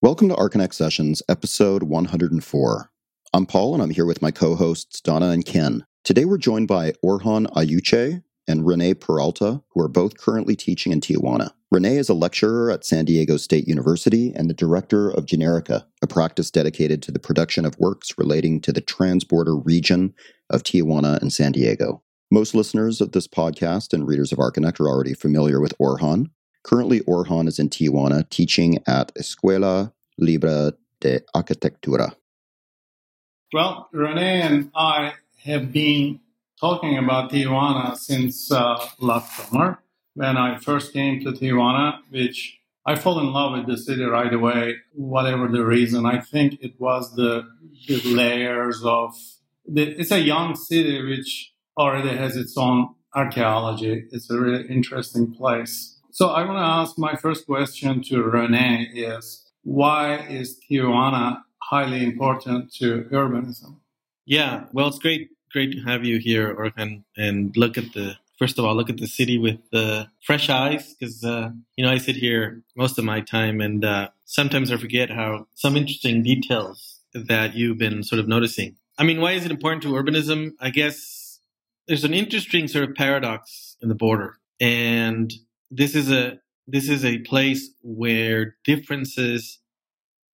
Welcome to Archinect Sessions, episode 104. I'm Paul, and I'm here with my co hosts, Donna and Ken. Today we're joined by Orhan Ayyüce and René Peralta, who are both currently teaching in Tijuana. René is a lecturer at San Diego State University and the director of Generica, a practice dedicated to the production of works relating to the transborder region of Tijuana and San Diego. Most listeners of this podcast and readers of Archinect are already familiar with Orhan, Currently, Orhan is in Tijuana teaching at Escuela Libre de Arquitectura. Well, René and I have been talking about Tijuana since uh, last summer when I first came to Tijuana, which I fell in love with the city right away, whatever the reason. I think it was the, the layers of the, it's a young city which already has its own archaeology. It's a really interesting place. So I want to ask my first question to René is why is Tijuana highly important to urbanism? Yeah, well, it's great, great to have you here, Orhan, and look at the first of all look at the city with uh, fresh eyes because uh, you know I sit here most of my time, and uh, sometimes I forget how some interesting details that you've been sort of noticing. I mean, why is it important to urbanism? I guess there's an interesting sort of paradox in the border, and this is a this is a place where differences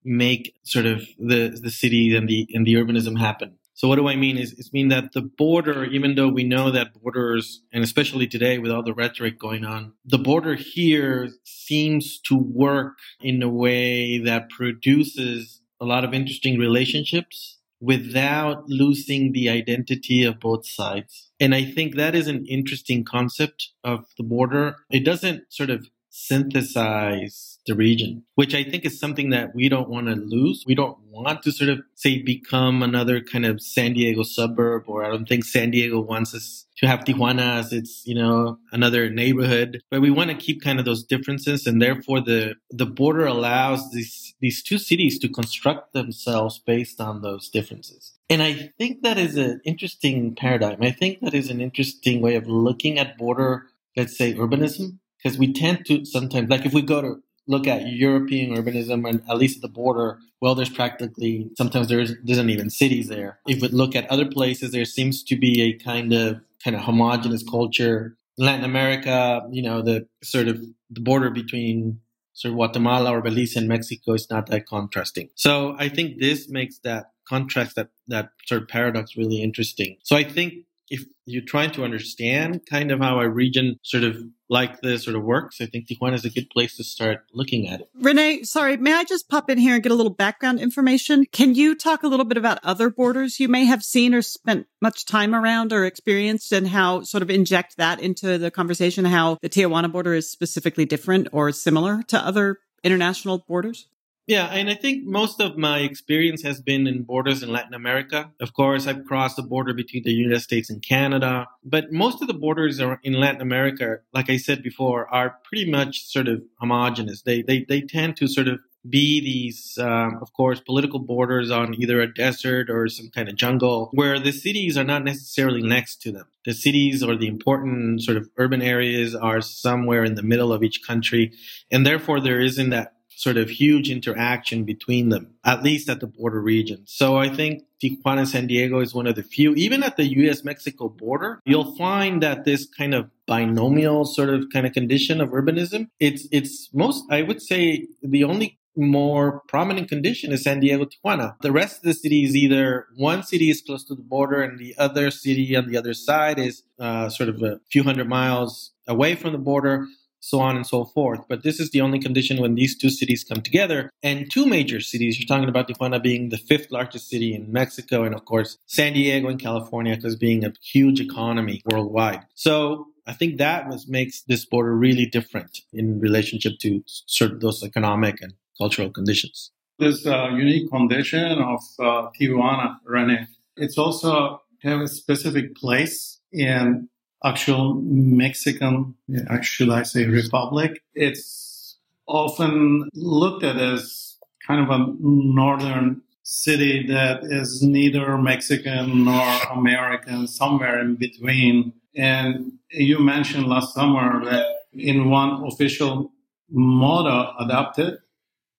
make sort of the the city and the and the urbanism happen. So what do I mean is is mean that the border, even though we know that borders, and especially today with all the rhetoric going on, the border here seems to work in a way that produces a lot of interesting relationships without losing the identity of both sides. And I think that is an interesting concept of the border. It doesn't sort of synthesize the region, which I think is something that we don't want to lose. We don't want to sort of say become another kind of San Diego suburb, or I don't think San Diego wants us to have Tijuana as its, you know, another neighborhood. But we want to keep kind of those differences, and therefore the the border allows these these two cities to construct themselves based on those differences. And I think that is an interesting paradigm. I think that is an interesting way of looking at border, let's say urbanism, because we tend to sometimes, like if we go to look at European urbanism and at least at the border, well, there's practically, sometimes there isn't even cities there. If we look at other places, there seems to be a kind of, kind of homogenous culture. Latin America, you know, the sort of the border between sort of Guatemala or Belize and Mexico is not that contrasting. So I think this makes that contrast, that, that sort of paradox really interesting. So I think if you're trying to understand kind of how a region sort of like this sort of works, I think Tijuana is a good place to start looking at it. René, sorry, may I just pop in here and get a little background information? Can you talk a little bit about other borders you may have seen or spent much time around or experienced and how sort of inject that into the conversation, how the Tijuana border is specifically different or similar to other international borders? Yeah, and I think most of my experience has been in borders in Latin America. Of course, I've crossed the border between the United States and Canada, but most of the borders are in Latin America, like I said before, are pretty much sort of homogenous. They they they tend to sort of be these, um, of course, political borders on either a desert or some kind of jungle where the cities are not necessarily next to them. The cities or the important sort of urban areas are somewhere in the middle of each country. And therefore, there isn't that sort of huge interaction between them, at least at the border region. So I think Tijuana San Diego is one of the few, even at the US Mexico border, you'll find that this kind of binomial sort of kind of condition of urbanism, it's, it's most, I would say the only more prominent condition is San Diego, Tijuana. The rest of the city is either one city is close to the border and the other city on the other side is uh, sort of a few hundred miles away from the border so on and so forth. But this is the only condition when these two cities come together. And two major cities, you're talking about Tijuana being the fifth largest city in Mexico, and of course, San Diego in California, because being a huge economy worldwide. So I think that was, makes this border really different in relationship to certain those economic and cultural conditions. This uh, unique condition of uh, Tijuana, René, it's also have a specific place in actual Mexican, should I say, republic. It's often looked at as kind of a northern city that is neither Mexican nor American, somewhere in between. And you mentioned last summer that in one official motto adopted,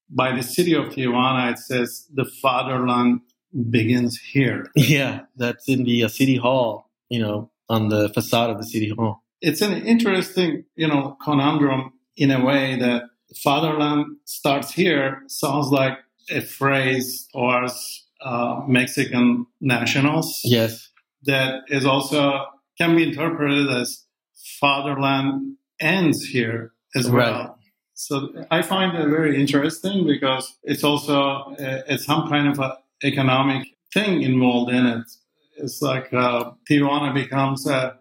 by the city of Tijuana, it says the fatherland begins here. Yeah, that's in the uh, city hall, you know, on the facade of the city hall. It's an interesting, you know, conundrum in a way that fatherland starts here sounds like a phrase towards uh, Mexican nationals. Yes. That is also can be interpreted as fatherland ends here as well. So I find it very interesting because it's also uh, it's some kind of a economic thing involved in it. It's like uh, Tijuana becomes a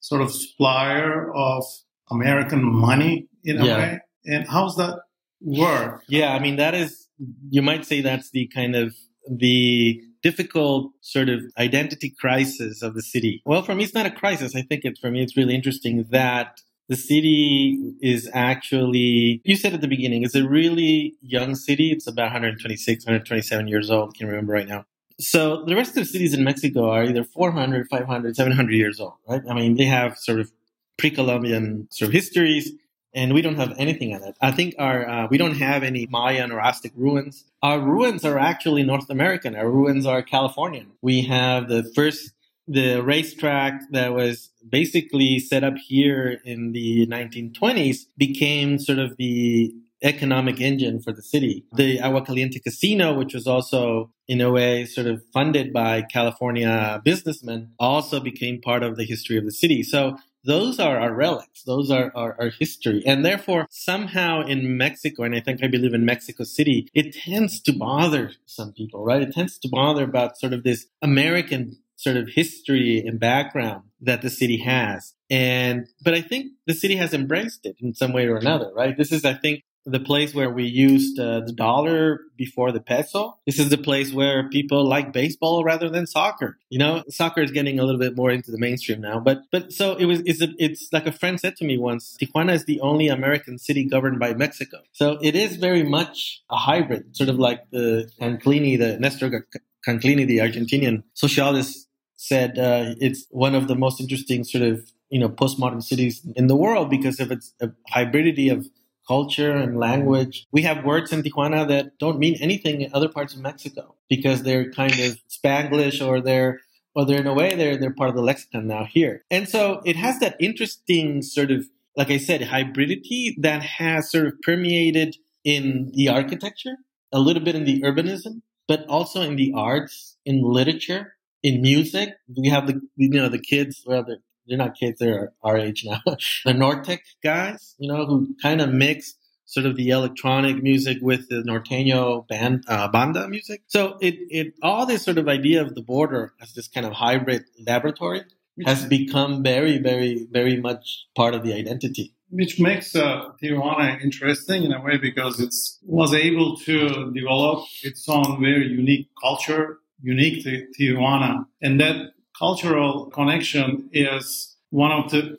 sort of supplier of American money in a yeah. way. And how's that work? Yeah, I mean that is you might say that's the kind of the difficult sort of identity crisis of the city. Well, for me, it's not a crisis. I think it's for me, it's really interesting that the city is actually, you said at the beginning, it's a really young city. It's about 126, 127 years old. I can't remember right now. So the rest of the cities in Mexico are either 400, 500, 700 years old, right? I mean, they have sort of pre-Columbian sort of histories and we don't have anything on it. I think our uh, we don't have any Mayan or Aztec ruins. Our ruins are actually North American. Our ruins are Californian. We have the first the racetrack that was basically set up here in the 1920s became sort of the economic engine for the city. The Agua Caliente Casino, which was also in a way sort of funded by California businessmen, also became part of the history of the city. So those are our relics. Those are our, history. And therefore, somehow in Mexico, and I think I believe in Mexico City, it tends to bother some people, right? It tends to bother about sort of this American sort of history and background that the city has. And, but I think the city has embraced it in some way or another, right? This is, I think, the place where we used uh, the dollar before the peso. This is the place where people like baseball rather than soccer. You know, soccer is getting a little bit more into the mainstream now. But but so it was. It's, a, it's like a friend said to me once. Tijuana is the only American city governed by Mexico. So it is very much a hybrid, sort of like the Canclini, the Nestor Canclini, the Argentinian socialist, said uh, it's one of the most interesting sort of you know postmodern cities in the world because of its hybridity of culture and language. We have words in Tijuana that don't mean anything in other parts of Mexico because they're kind of Spanglish or they're or they're in a way they're they're part of the lexicon now here. And so it has that interesting sort of like I said, hybridity that has sort of permeated in the architecture, a little bit in the urbanism, but also in the arts, in literature, in music. We have the you know the kids, well, the they're not kids, they're our age now. the Nortec guys, you know, who kind of mix sort of the electronic music with the norteño band uh, banda music. So it it all this sort of idea of the border as this kind of hybrid laboratory has become very very very much part of the identity. Which makes uh, Tijuana interesting in a way because it was able to develop its own very unique culture, unique to Tijuana, and that cultural connection is one of the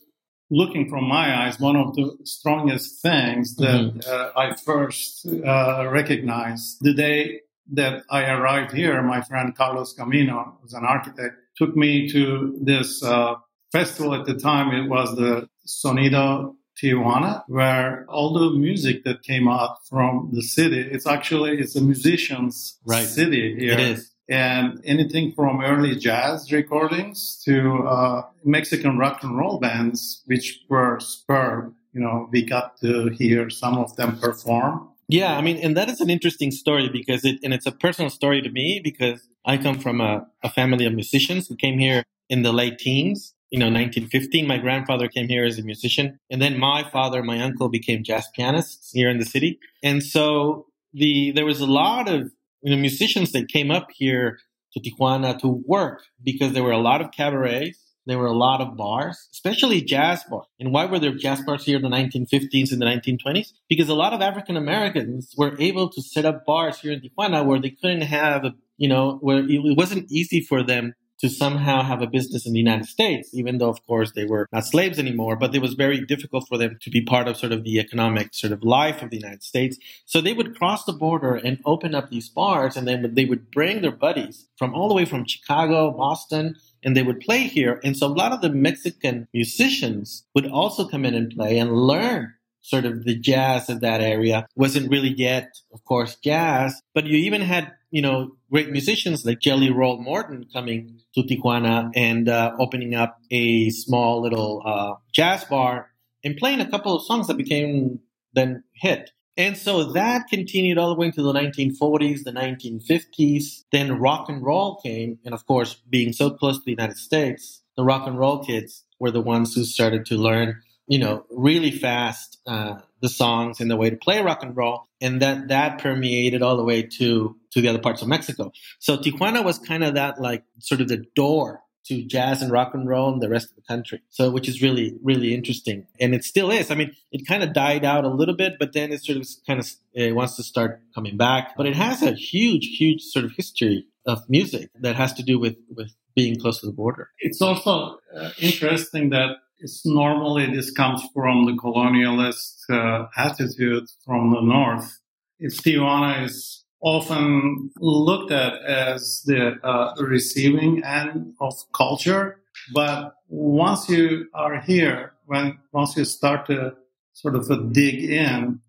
looking from my eyes, one of the strongest things that mm-hmm. uh, I first uh, recognized. The day that I arrived here, my friend Carlos Camino, who's an architect, took me to this uh, festival at the time. It was the Sonido Tijuana, where all the music that came out from the city, it's actually, it's a musician's right. city here. It is and anything from early jazz recordings to uh, Mexican rock and roll bands, which were superb. You know, we got to hear some of them perform. Yeah, I mean, and that is an interesting story because it, and it's a personal story to me because I come from a, a family of musicians who came here in the late teens. You know, 1915, my grandfather came here as a musician. And then my father, my uncle became jazz pianists here in the city. And so the, there was a lot of you know, musicians that came up here to Tijuana to work because there were a lot of cabarets, there were a lot of bars, especially jazz bars. And why were there jazz bars here in the 1950s and the 1920s? Because a lot of African Americans were able to set up bars here in Tijuana where they couldn't have, you know, where it wasn't easy for them to somehow have a business in the United States, even though, of course, they were not slaves anymore, but it was very difficult for them to be part of sort of the economic sort of life of the United States. So they would cross the border and open up these bars, and then they would bring their buddies from all the way from Chicago, Boston, and they would play here. And so a lot of the Mexican musicians would also come in and play and learn sort of the jazz of that area wasn't really yet, of course, jazz, but you even had, you know, great musicians like Jelly Roll Morton coming to Tijuana and uh, opening up a small little uh, jazz bar and playing a couple of songs that became then hit. And so that continued all the way into the 1940s, the 1950s. Then rock and roll came. And of course, being so close to the United States, the rock and roll kids were the ones who started to learn, you know, really fast uh, the songs and the way to play rock and roll. And that, that permeated all the way to, to the other parts of Mexico. So Tijuana was kind of that like sort of the door to jazz and rock and roll and the rest of the country. So, which is really, really interesting. And it still is. I mean, it kind of died out a little bit, but then it sort of kind of it wants to start coming back. But it has a huge, huge sort of history of music that has to do with, with being close to the border. It's also uh, interesting that it's normally this comes from the colonialist uh, attitude from the north. If Tijuana is often looked at as the uh, receiving end of culture. But once you are here, when once you start to sort of dig in,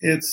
it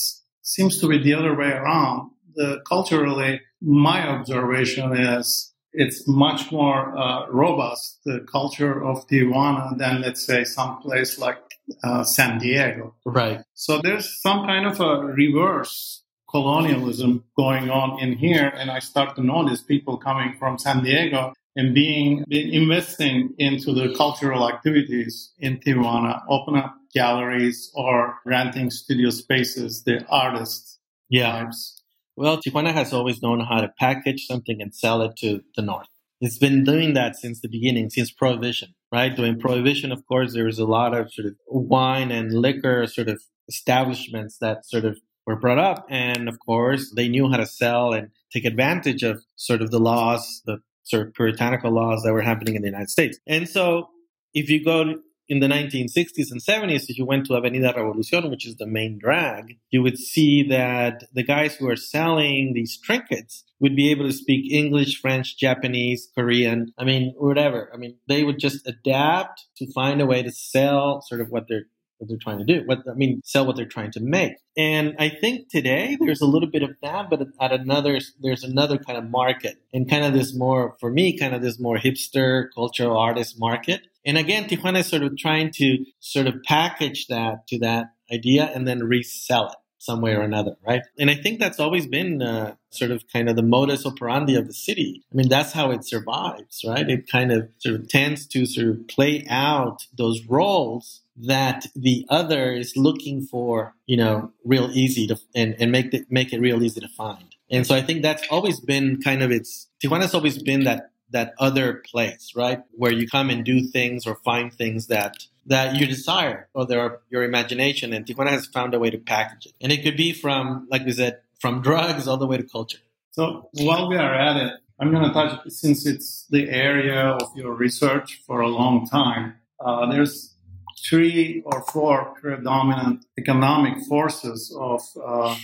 seems to be the other way around. The culturally, my observation is it's much more uh, robust, the culture of Tijuana, than let's say some place like uh, San Diego. Right. So there's some kind of a reverse colonialism going on in here. And I start to notice people coming from San Diego and being, investing into the cultural activities in Tijuana, open up galleries or renting studio spaces, the artists. Yeah. Types. Well, Tijuana has always known how to package something and sell it to the north. It's been doing that since the beginning, since prohibition, right? During prohibition, of course, there was a lot of sort of wine and liquor sort of establishments that sort of were brought up. And of course, they knew how to sell and take advantage of sort of the laws, the sort of puritanical laws that were happening in the United States. And so if you go in the 1960s and 70s, if you went to Avenida Revolucion, which is the main drag, you would see that the guys who are selling these trinkets would be able to speak English, French, Japanese, Korean, I mean, whatever. I mean, they would just adapt to find a way to sell sort of what they're what they're trying to do. What I mean, sell what they're trying to make. And I think today there's a little bit of that, but at another there's another kind of market and kind of this more for me, kind of this more hipster cultural artist market. And again, Tijuana is sort of trying to sort of package that to that idea and then resell it some way or another, right? And I think that's always been uh, sort of kind of the modus operandi of the city. I mean, that's how it survives, right? It kind of sort of tends to sort of play out those roles that the other is looking for, you know, real easy to and, and make it make it real easy to find. And so I think that's always been kind of its Tijuana's always been that that other place, right? Where you come and do things or find things that that you desire or there your imagination and Tijuana has found a way to package it. And it could be from, like we said, from drugs all the way to culture. So while we are at it, I'm going to touch, since it's the area of your research for a long time, uh, there's three or four predominant economic forces of uh,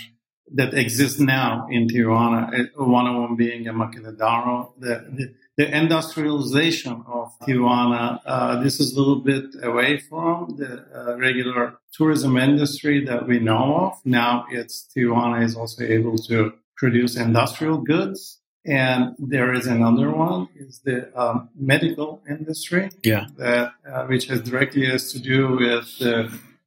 that exist now in Tijuana. Uh, one of them being a maquiladora, the, the, the, industrialization of Tijuana. Uh, this is a little bit away from the uh, regular tourism industry that we know of. Now it's Tijuana is also able to produce industrial goods and there is another one is the um, medical industry yeah that uh, which has directly has to do with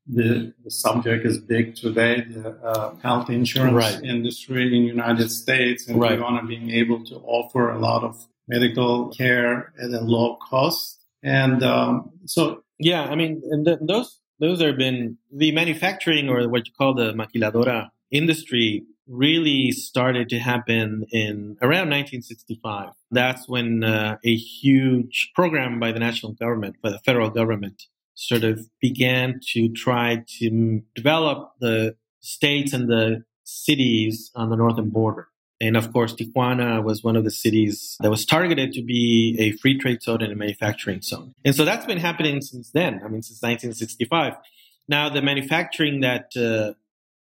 the, the, subject is big today the uh, health insurance right. industry in united states and right. we want to being able to offer a lot of medical care at a low cost and um, so yeah i mean th- those those have been the manufacturing or what you call the maquiladora industry really started to happen in around 1965. That's when uh, a huge program by the national government, by the federal government, sort of began to try to develop the states and the cities on the northern border. And of course, Tijuana was one of the cities that was targeted to be a free trade zone and a manufacturing zone. And so that's been happening since then. I mean, since 1965. Now, the manufacturing that uh,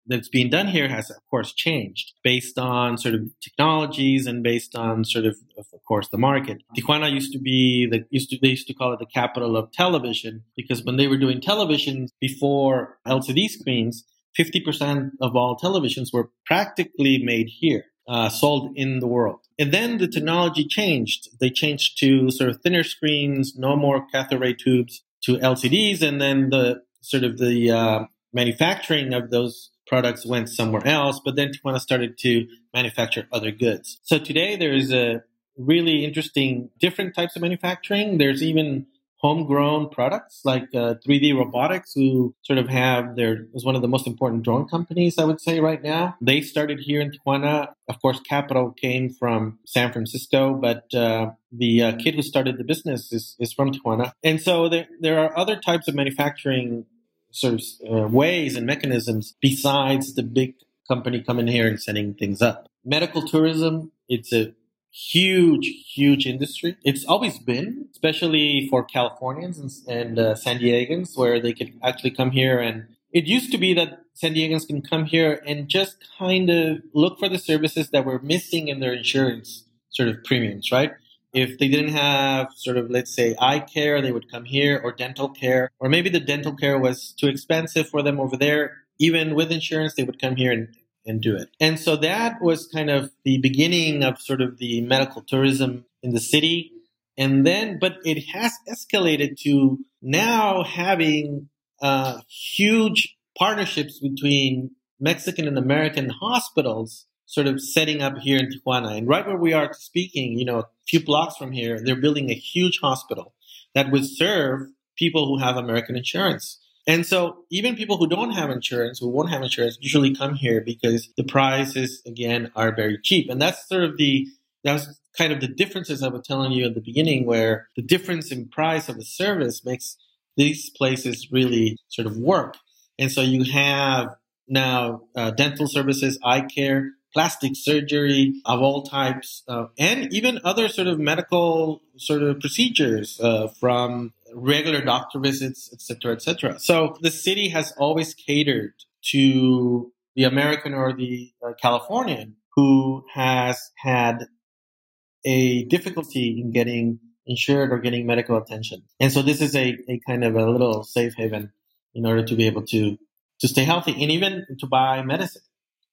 that's being done here has, of course, changed based on sort of technologies and based on sort of, of course, the market. Tijuana used to be the used to they used to call it the capital of television because when they were doing television before LCD screens, 50% of all televisions were practically made here. Uh, sold in the world. And then the technology changed. They changed to sort of thinner screens, no more cathode ray tubes, to LCDs, and then the sort of the uh, manufacturing of those products went somewhere else. But then Tijuana started to manufacture other goods. So today there is a really interesting different types of manufacturing. There's even homegrown products like uh, 3D Robotics, who sort of have their is one of the most important drone companies I would say right now. They started here in Tijuana. Of course, capital came from San Francisco, but uh, the uh, kid who started the business is, is from Tijuana. And so there there are other types of manufacturing sort of uh, ways and mechanisms besides the big company coming here and setting things up. Medical tourism, it's a huge, huge industry. It's always been, especially for Californians and, and uh, San Diegans, where they could actually come here. And it used to be that San Diegans can come here and just kind of look for the services that were missing in their insurance sort of premiums, right? If they didn't have sort of, let's say, eye care, they would come here or dental care, or maybe the dental care was too expensive for them over there. Even with insurance, they would come here and, and do it. And so that was kind of the beginning of sort of the medical tourism in the city. And then, but it has escalated to now having uh, huge partnerships between Mexican and American hospitals sort of setting up here in Tijuana. And right where we are speaking, you know, a few blocks from here, they're building a huge hospital that would serve people who have American insurance. And so even people who don't have insurance, who won't have insurance, usually come here because the prices, again, are very cheap. And that's sort of the, that's kind of the differences I was telling you at the beginning, where the difference in price of a service makes these places really sort of work. And so you have now uh, dental services, eye care, plastic surgery of all types, uh, and even other sort of medical sort of procedures uh, from regular doctor visits, etc., etc. So the city has always catered to the American or the uh, Californian who has had a difficulty in getting insured or getting medical attention. And so this is a, a kind of a little safe haven in order to be able to to stay healthy and even to buy medicine.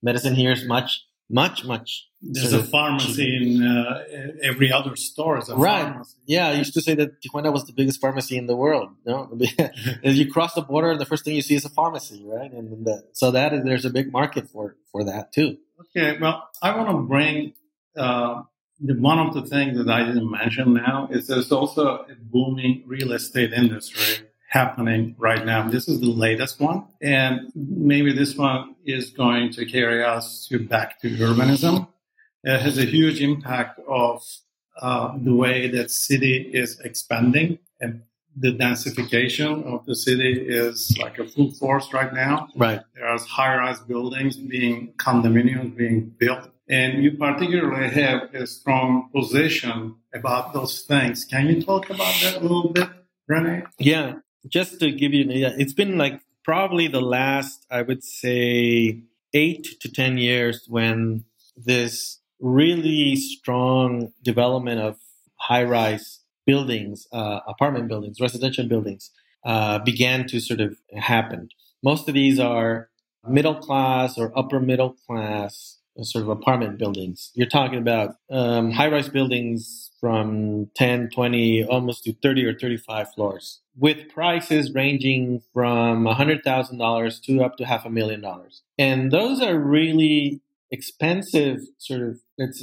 Medicine here is much much much there's a pharmacy in uh, every other store is a right. pharmacy. yeah i used to say that tijuana was the biggest pharmacy in the world you know? you cross the border the first thing you see is a pharmacy right? And the, so that is, there's a big market for for that too. Okay well i want to bring uh, one of the things that i didn't mention now is there's also a booming real estate industry happening right now. This is the latest one. And maybe this one is going to carry us to back to urbanism. It has a huge impact of uh, the way that city is expanding and the densification of the city is like a full force right now. Right. There's high-rise buildings being condominiums being built. And you particularly have a strong position about those things. Can you talk about that a little bit, René? Yeah just to give you an idea, it's been like probably the last, I would say, eight to 10 years when this really strong development of high rise buildings, uh, apartment buildings, residential buildings, uh, began to sort of happen. Most of these are middle class or upper middle class sort of apartment buildings. You're talking about um, high rise buildings from 10, 20, almost to 30 or 35 floors with prices ranging from $100,000 to up to half a million dollars. And those are really expensive sort of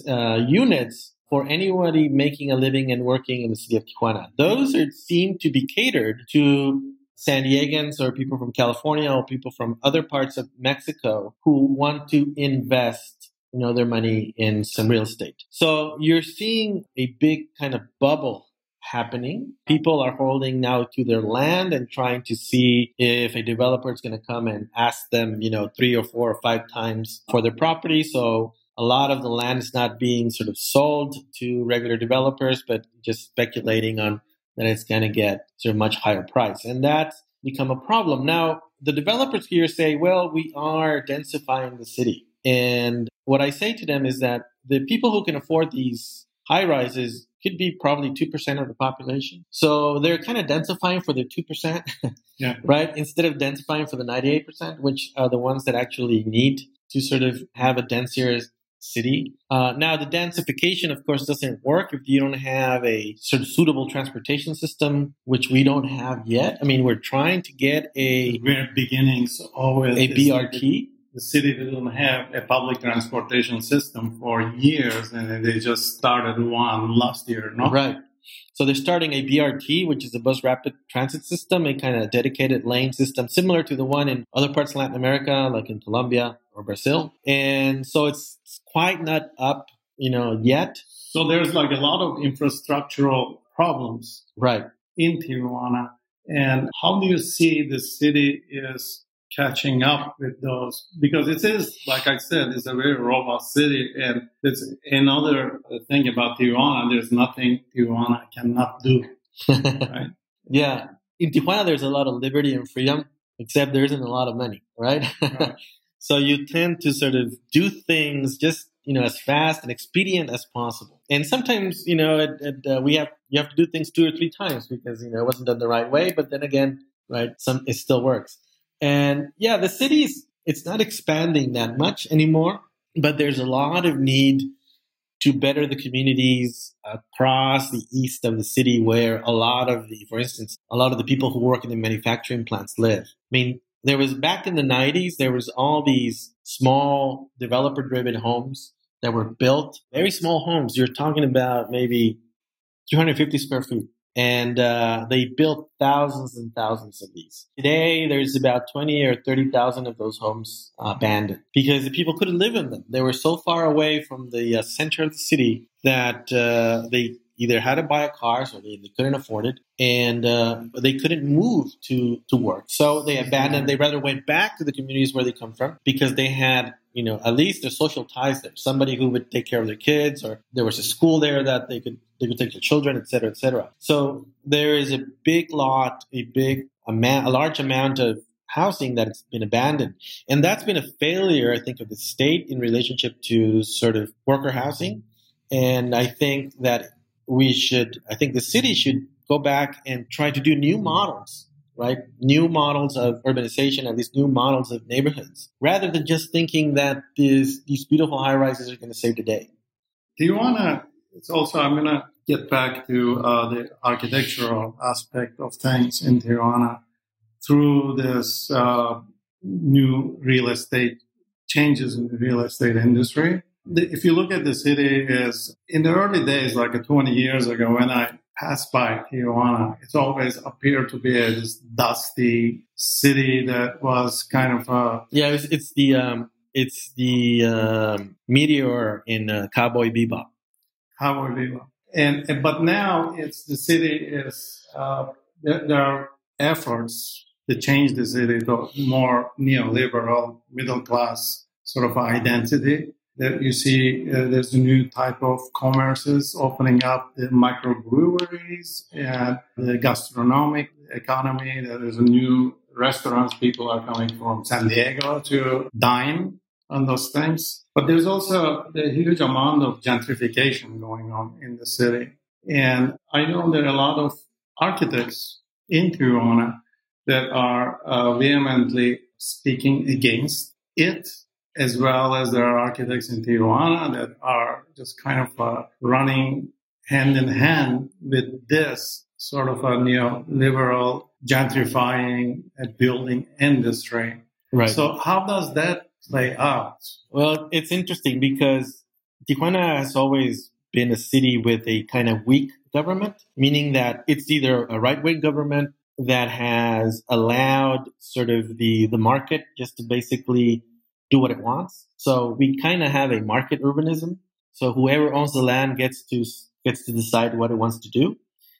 uh, units for anybody making a living and working in the city of Tijuana. Those are, seem to be catered to San Diegans or people from California or people from other parts of Mexico who want to invest you know their money in some real estate. So you're seeing a big kind of bubble happening. People are holding now to their land and trying to see if a developer is going to come and ask them, you know, three or four or five times for their property. So a lot of the land is not being sort of sold to regular developers, but just speculating on that it's going to get sort of much higher price. And that become a problem. Now, the developers here say, well, we are densifying the city. And what I say to them is that the people who can afford these high rises could be probably 2% of the population. So they're kind of densifying for the 2%, Yeah. right? Instead of densifying for the 98%, which are the ones that actually need to sort of have a denser city. Uh, now, the densification, of course, doesn't work if you don't have a sort of suitable transportation system, which we don't have yet. I mean, we're trying to get a, very beginnings always a BRT. The city didn't have a public transportation system for years, and they just started one last year. No, Right. So they're starting a BRT, which is a bus rapid transit system, a kind of dedicated lane system similar to the one in other parts of Latin America, like in Colombia or Brazil. And so it's it's quite not up, you know, yet. So there's like a lot of infrastructural problems Right. in Tijuana. And how do you see the city is catching up with those? Because it is, like I said, it's a very robust city. And it's another thing about Tijuana. There's nothing Tijuana cannot do, right? yeah. In Tijuana, there's a lot of liberty and freedom, except there isn't a lot of money, right? Right. so you tend to sort of do things just, you know, as fast and expedient as possible. And sometimes, you know, it, it, uh, we have, you have to do things two or three times because, you know, it wasn't done the right way. But then again, right, some, it still works. And yeah, the city's, it's not expanding that much anymore, but there's a lot of need to better the communities across the east of the city where a lot of the, for instance, a lot of the people who work in the manufacturing plants live. I mean, there was back in the 90s, there was all these small developer driven homes that were built, very small homes. You're talking about maybe 250 square feet. And uh, they built thousands and thousands of these. Today, there's about 20 or 30,000 of those homes uh, abandoned because the people couldn't live in them. They were so far away from the uh, center of the city that uh, they either had to buy a car, so they, they couldn't afford it, and uh, they couldn't move to, to work. So they abandoned, they rather went back to the communities where they come from because they had you know, at least their social ties there. Somebody who would take care of their kids, or there was a school there that they could they could take their children, et cetera, et cetera. So there is a big lot, a big amount, a large amount of housing that's been abandoned, and that's been a failure, I think, of the state in relationship to sort of worker housing. And I think that we should, I think the city should go back and try to do new models right? New models of urbanization and these new models of neighborhoods, rather than just thinking that these these beautiful high rises are going to save the day. Tijuana, it's also, I'm going to get back to uh, the architectural aspect of things in Tijuana through this uh, new real estate changes in the real estate industry. If you look at the city, is in the early days, like 20 years ago, when I passed by Tijuana, it's always appeared to be a this dusty city that was kind of a Yeah, it's, it's the um, it's the um, meteor in uh, Cowboy Bebop. Cowboy Bebop. And, and but now it's the city is uh, there, there are efforts to change the city to more neoliberal middle class sort of identity. That you see, uh, there's a new type of commerces opening up, the microbreweries and the gastronomic economy. There's a new restaurants. People are coming from San Diego to dine on those things. But there's also a huge amount of gentrification going on in the city. And I know there are a lot of architects in Tijuana that are uh, vehemently speaking against it, as well as there are architects in Tijuana that are just kind of uh, running hand in hand with this sort of a neoliberal gentrifying a building industry. Right. So how does that play out? Well, it's interesting because Tijuana has always been a city with a kind of weak government, meaning that it's either a right wing government that has allowed sort of the, the market just to basically do what it wants. So we kind of have a market urbanism. So whoever owns the land gets to gets to decide what it wants to do.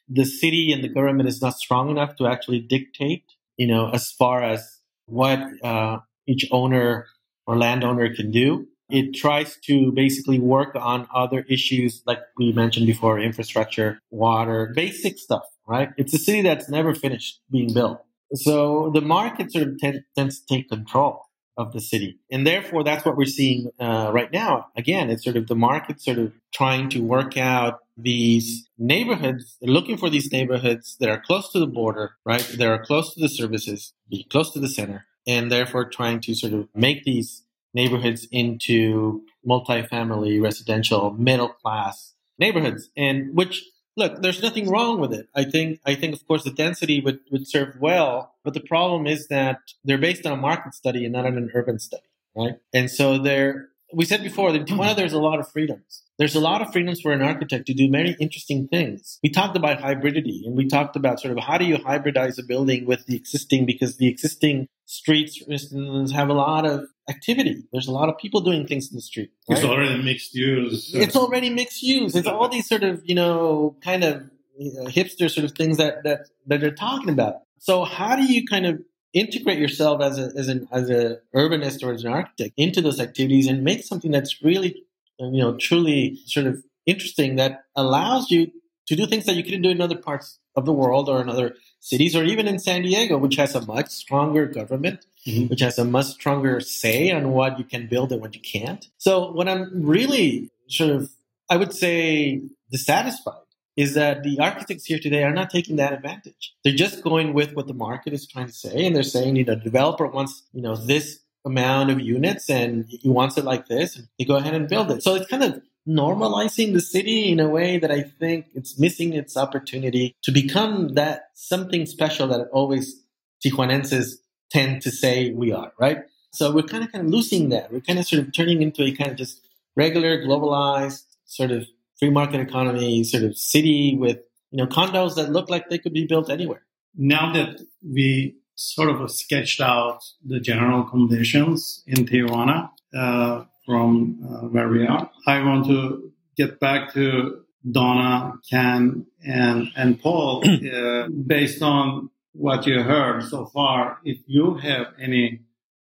The city and the government is not strong enough to actually dictate, you know, as far as what uh, each owner or landowner can do. It tries to basically work on other issues like we mentioned before, infrastructure, water, basic stuff, right? It's a city that's never finished being built. So the market sort of tend, tends to take control of the city. And therefore, that's what we're seeing uh, right now. Again, it's sort of the market sort of trying to work out these neighborhoods, looking for these neighborhoods that are close to the border, right? That are close to the services, be close to the center, and therefore trying to sort of make these neighborhoods into multifamily, residential, middle class neighborhoods. And which look, there's nothing wrong with it. I think, I think, of course, the density would, would serve well, but the problem is that they're based on a market study and not on an urban study, right? And so there, we said before that in Tijuana there's a lot of freedoms. There's a lot of freedoms for an architect to do many interesting things. We talked about hybridity and we talked about sort of how do you hybridize a building with the existing because the existing streets, for instance, have a lot of activity. There's a lot of people doing things in the street. Right? It's already mixed use. It's already mixed use. It's all these sort of, you know, kind of you know, hipster sort of things that, that, that they're talking about. So how do you kind of integrate yourself as a, as an, as a urbanist or as an architect into those activities and make something that's really, you know, truly sort of interesting that allows you to do things that you couldn't do in other parts of the world or in other cities or even in San Diego, which has a much stronger government, mm-hmm. which has a much stronger say on what you can build and what you can't. So what I'm really sort of, I would say dissatisfied is that the architects here today are not taking that advantage. They're just going with what the market is trying to say. And they're saying, you know, the developer wants, you know, this amount of units and he wants it like this. And they go ahead and build it. So it's kind of normalizing the city in a way that I think it's missing its opportunity to become that something special that always Tijuanenses tend to say we are, right? So we're kind of kind of losing that. We're kind of sort of turning into a kind of just regular, globalized, sort of free market economy sort of city with you know condos that look like they could be built anywhere. Now that we sort of sketched out the general conditions in Tijuana, uh, from uh, where we are. I want to get back to Donna, Ken, and and Paul. uh, based on what you heard so far, if you have any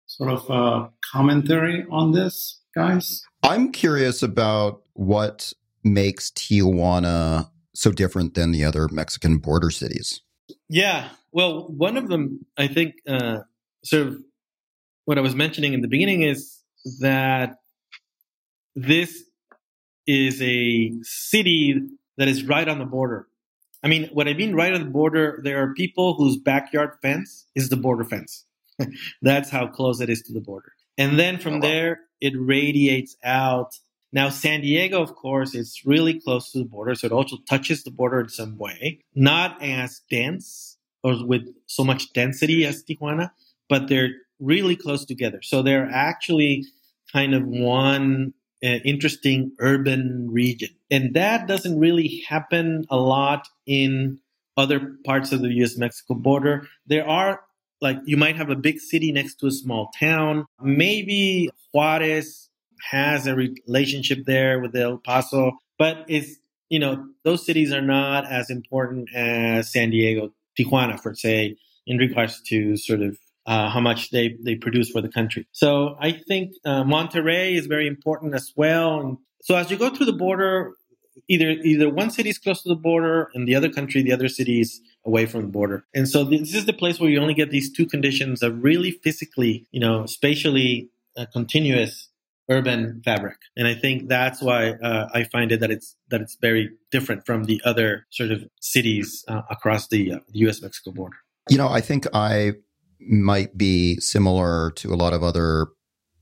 sort of uh, commentary on this, guys. I'm curious about what makes Tijuana so different than the other Mexican border cities. Yeah, well, one of them, I think, uh, sort of what I was mentioning in the beginning is that this is a city that is right on the border. I mean, what I mean right on the border, there are people whose backyard fence is the border fence. That's how close it is to the border. And then from oh, wow. there, it radiates out. Now, San Diego, of course, is really close to the border, so it also touches the border in some way. Not as dense or with so much density as Tijuana, but they're really close together. So they're actually kind of one uh, interesting urban region. And that doesn't really happen a lot in other parts of the US Mexico border. There are like you might have a big city next to a small town. Maybe Juarez has a relationship there with El Paso, but it's you know those cities are not as important as San Diego, Tijuana, for say, in regards to sort of uh, how much they, they produce for the country. So I think uh, is very important as well. And so as you go through the border, either either one city is close to the border and the other country, the other city is away from the border. And so this is the place where you only get these two conditions of really physically, you know, spatially uh, continuous urban fabric. And I think that's why uh, I find it that it's that it's very different from the other sort of cities uh, across the, uh, the U.S. Mexico border. You know, I think I might be similar to a lot of other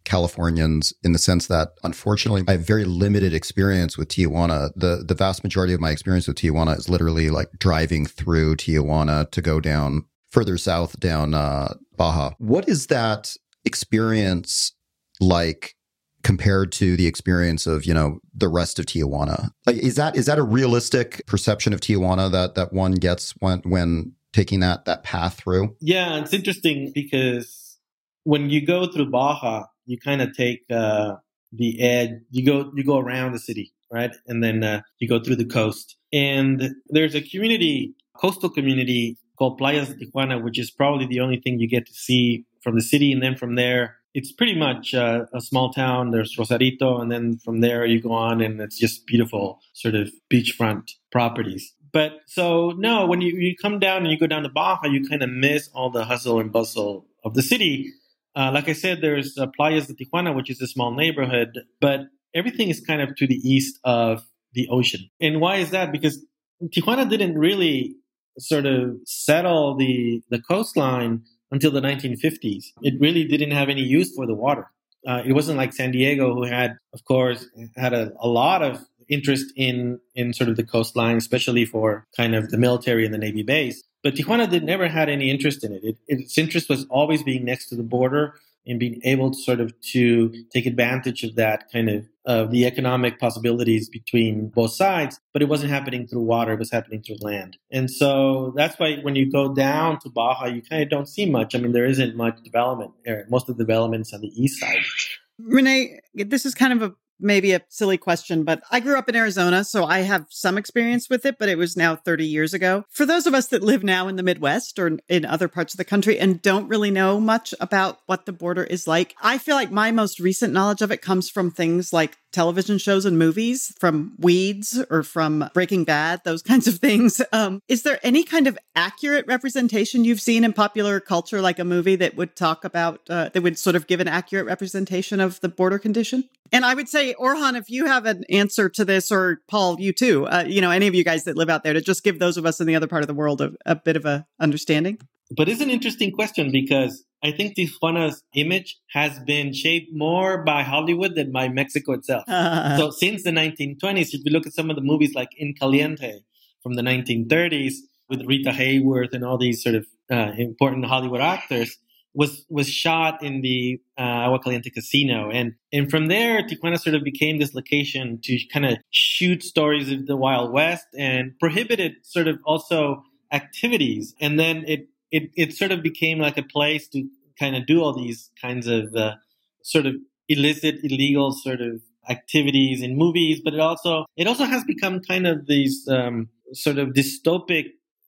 Californians in the sense that unfortunately I have very limited experience with Tijuana. The the vast majority of my experience with Tijuana is literally like driving through Tijuana to go down further south down uh, Baja. What is that experience like compared to the experience of, you know, the rest of Tijuana? Like is that is that a realistic perception of Tijuana that that one gets when when taking that that path through? Yeah, it's interesting because when you go through Baja, you kind of take uh, the edge. You go you go around the city, right, and then uh, you go through the coast. And there's a community, coastal community called Playas de Tijuana, which is probably the only thing you get to see from the city. And then from there, it's pretty much uh, a small town. There's Rosarito, and then from there you go on, and it's just beautiful sort of beachfront properties. But so no, when you, you come down and you go down to Baja, you kind of miss all the hustle and bustle of the city. Uh, like I said, there's uh, Playas de Tijuana, which is a small neighborhood, but everything is kind of to the east of the ocean. And why is that? Because Tijuana didn't really sort of settle the the coastline until the 1950s. It really didn't have any use for the water. Uh, it wasn't like San Diego, who had, of course, had a, a lot of interest in in sort of the coastline, especially for kind of the military and the navy base. But Tijuana did never had any interest in it. it. Its interest was always being next to the border and being able to sort of to take advantage of that kind of of the economic possibilities between both sides, but it wasn't happening through water, it was happening through land. And so that's why when you go down to Baja, you kind of don't see much. I mean, there isn't much development there. Most of the development's on the east side. René, this is kind of a maybe a silly question, but I grew up in Arizona, so I have some experience with it, but it was now 30 years ago. For those of us that live now in the Midwest or in other parts of the country and don't really know much about what the border is like, I feel like my most recent knowledge of it comes from things like television shows and movies, from Weeds or from Breaking Bad, those kinds of things. Um, is there any kind of accurate representation you've seen in popular culture, like a movie that would talk about, uh, that would sort of give an accurate representation of the border condition? And I would say, Orhan, if you have an answer to this, or Paul, you too, uh, you know, any of you guys that live out there, to just give those of us in the other part of the world a, a bit of a understanding. But it's an interesting question because I think Tijuana's image has been shaped more by Hollywood than by Mexico itself. Uh, so since the 1920s, if you look at some of the movies like In Caliente from the 1930s with Rita Hayworth and all these sort of uh, important Hollywood actors, was was shot in the uh, Agua Caliente Casino, and and from there, Tijuana sort of became this location to kind of shoot stories of the Wild West and prohibited sort of also activities, and then it it it sort of became like a place to kind of do all these kinds of uh, sort of illicit, illegal sort of activities in movies, but it also it also has become kind of these um, sort of dystopic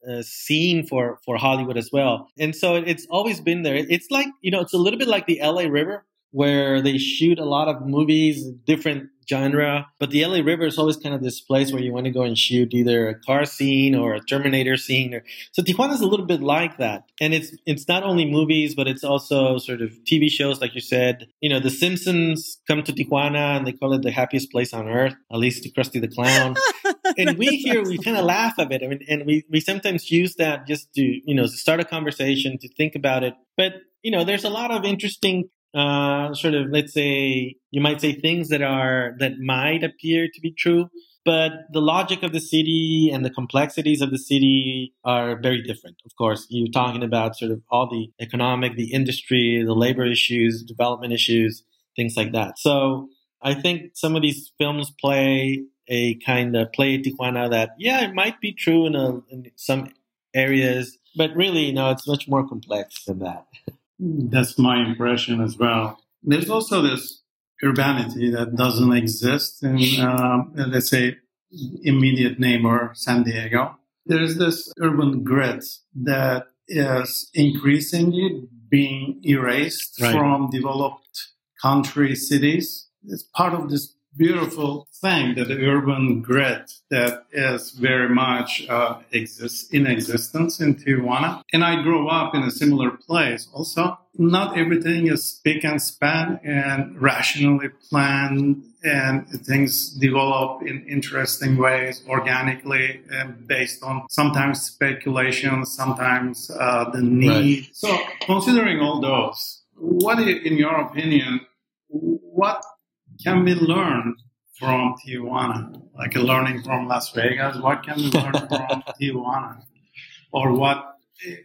uh, scene for for Hollywood as well. And so it's always been there. It's like you know, it's a little bit like the L.A. River, where they shoot a lot of movies, different genre. But the LA River is always kind of this place where you want to go and shoot either a car scene or a Terminator scene. Or, so Tijuana is a little bit like that, and it's it's not only movies, but it's also sort of TV shows, like you said. You know, The Simpsons come to Tijuana and they call it the happiest place on earth, at least to Krusty the Clown. and we here we kind of laugh at it. I mean, and we we sometimes use that just to you know start a conversation, to think about it. But you know, there's a lot of interesting uh, sort of let's say you might say things that are that might appear to be true but the logic of the city and the complexities of the city are very different of course you're talking about sort of all the economic the industry the labor issues development issues things like that so i think some of these films play a kind of play tijuana that yeah it might be true in, a, in some areas but really no it's much more complex than that That's my impression as well. There's also this urbanity that doesn't exist in, um, let's say, immediate neighbor San Diego. There's this urban grid that is increasingly being erased right. from developed country cities. It's part of this beautiful thing that the urban grid that is very much uh, exists in existence in Tijuana. And I grew up in a similar place also. Not everything is spick and span and rationally planned and things develop in interesting ways organically and based on sometimes speculation, sometimes uh, the need. Right. So considering all those, what in your opinion, what can be learned from Tijuana? Like learning from Las Vegas, what can we learn from Tijuana? Or what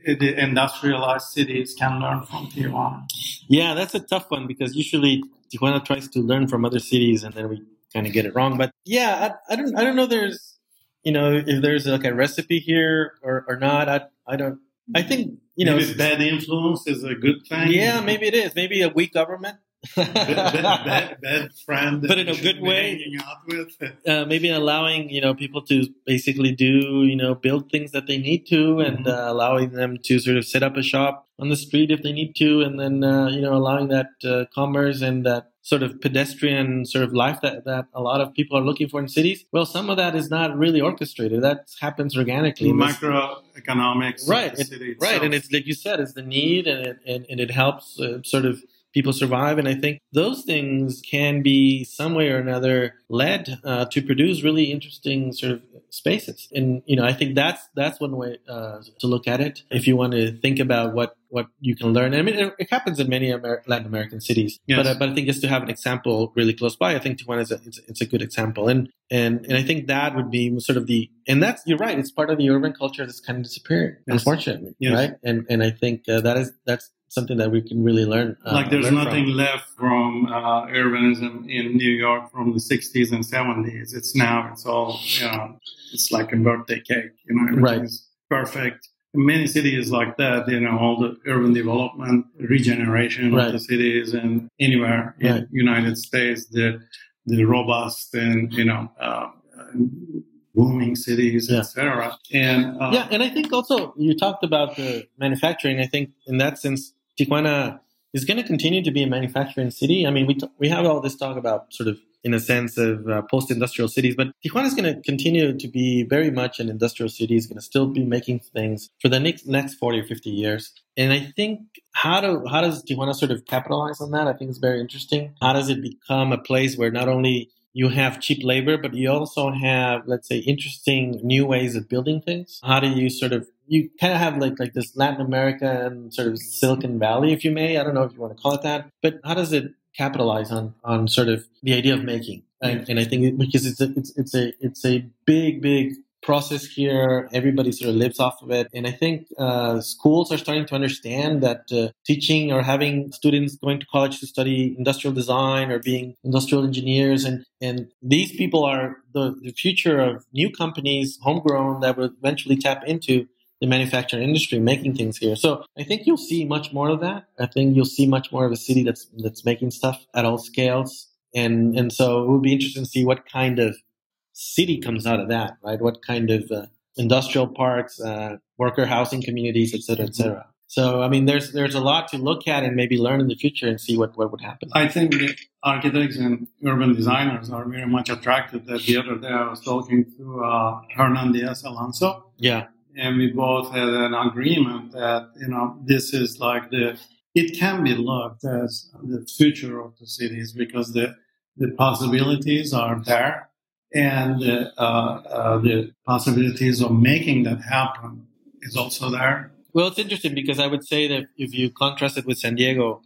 the industrialized cities can learn from Tijuana? Yeah, that's a tough one because usually Tijuana tries to learn from other cities and then we kind of get it wrong. But yeah, I, I don't, I don't know. There's, you know, if there's like a recipe here or, or not. I, I don't. I think you know, maybe bad influence is a good thing. Yeah, maybe it is. Maybe a weak government bad, bad, bad, friend, but in a good way. Uh, maybe allowing you know people to basically do you know build things that they need to, and mm-hmm. uh, allowing them to sort of set up a shop on the street if they need to, and then uh, you know allowing that uh, commerce and that sort of pedestrian sort of life that, that a lot of people are looking for in cities. Well, some of that is not really orchestrated. That happens organically. Macroeconomics, right? It, right, and it's like you said, it's the need, and it, and, and it helps uh, sort of people survive. And I think those things can be some way or another led uh, to produce really interesting sort of spaces. And you know, I think that's that's one way uh, to look at it. If you want to think about what what you can learn, I mean, it, it happens in many Amer- Latin American cities. Yes. But uh, but I think just to have an example really close by, I think Tijuana is a, it's, it's a good example. And and and I think that would be sort of the and that's you're right. It's part of the urban culture that's kind of disappearing, yes. unfortunately, yes. right? And and I think uh, that is that's something that we can really learn. Uh, like there's learn nothing from. left from uh, urbanism in New York from the 60s and 70s. It's now, it's all, you know, it's like a birthday cake, you know, right. perfect. In many cities like that, you know, all the urban development, regeneration right. of the cities and anywhere in right. United States, the, the robust and, you know, uh, booming cities, yeah. etc. And uh, yeah, and I think also you talked about the manufacturing. I think in that sense, Tijuana is going to continue to be a manufacturing city. I mean, we, t- we have all this talk about sort of in a sense of uh, post-industrial cities, but Tijuana is going to continue to be very much an industrial city. It's going to still be making things for the next next 40 or 50 years. And I think how do how does Tijuana sort of capitalize on that? I think it's very interesting. How does it become a place where not only you have cheap labor, but you also have, let's say, interesting new ways of building things. How do you sort of you kind of have like like this Latin American sort of Silicon Valley, if you may. I don't know if you want to call it that, but how does it capitalize on on sort of the idea of making? And, and I think because it's a it's it's a it's a big big process here. Everybody sort of lives off of it. And I think uh, schools are starting to understand that uh, teaching or having students going to college to study industrial design or being industrial engineers and, and these people are the, the future of new companies, homegrown, that will eventually tap into the manufacturing industry making things here. So I think you'll see much more of that. I think you'll see much more of a city that's that's making stuff at all scales. And and so it would be interesting to see what kind of city comes out of that, right? What kind of uh, industrial parks, uh, worker housing communities, et cetera, et cetera. So, I mean, there's there's a lot to look at and maybe learn in the future and see what, what would happen. I think the architects and urban designers are very much attracted. That the other day I was talking to uh, Hernan Diaz Alonso. Yeah. And we both had an agreement that, you know, this is like the, it can be looked as the future of the cities because the, the possibilities are there and uh, uh, the possibilities of making that happen is also there. Well, it's interesting because I would say that if you contrast it with San Diego,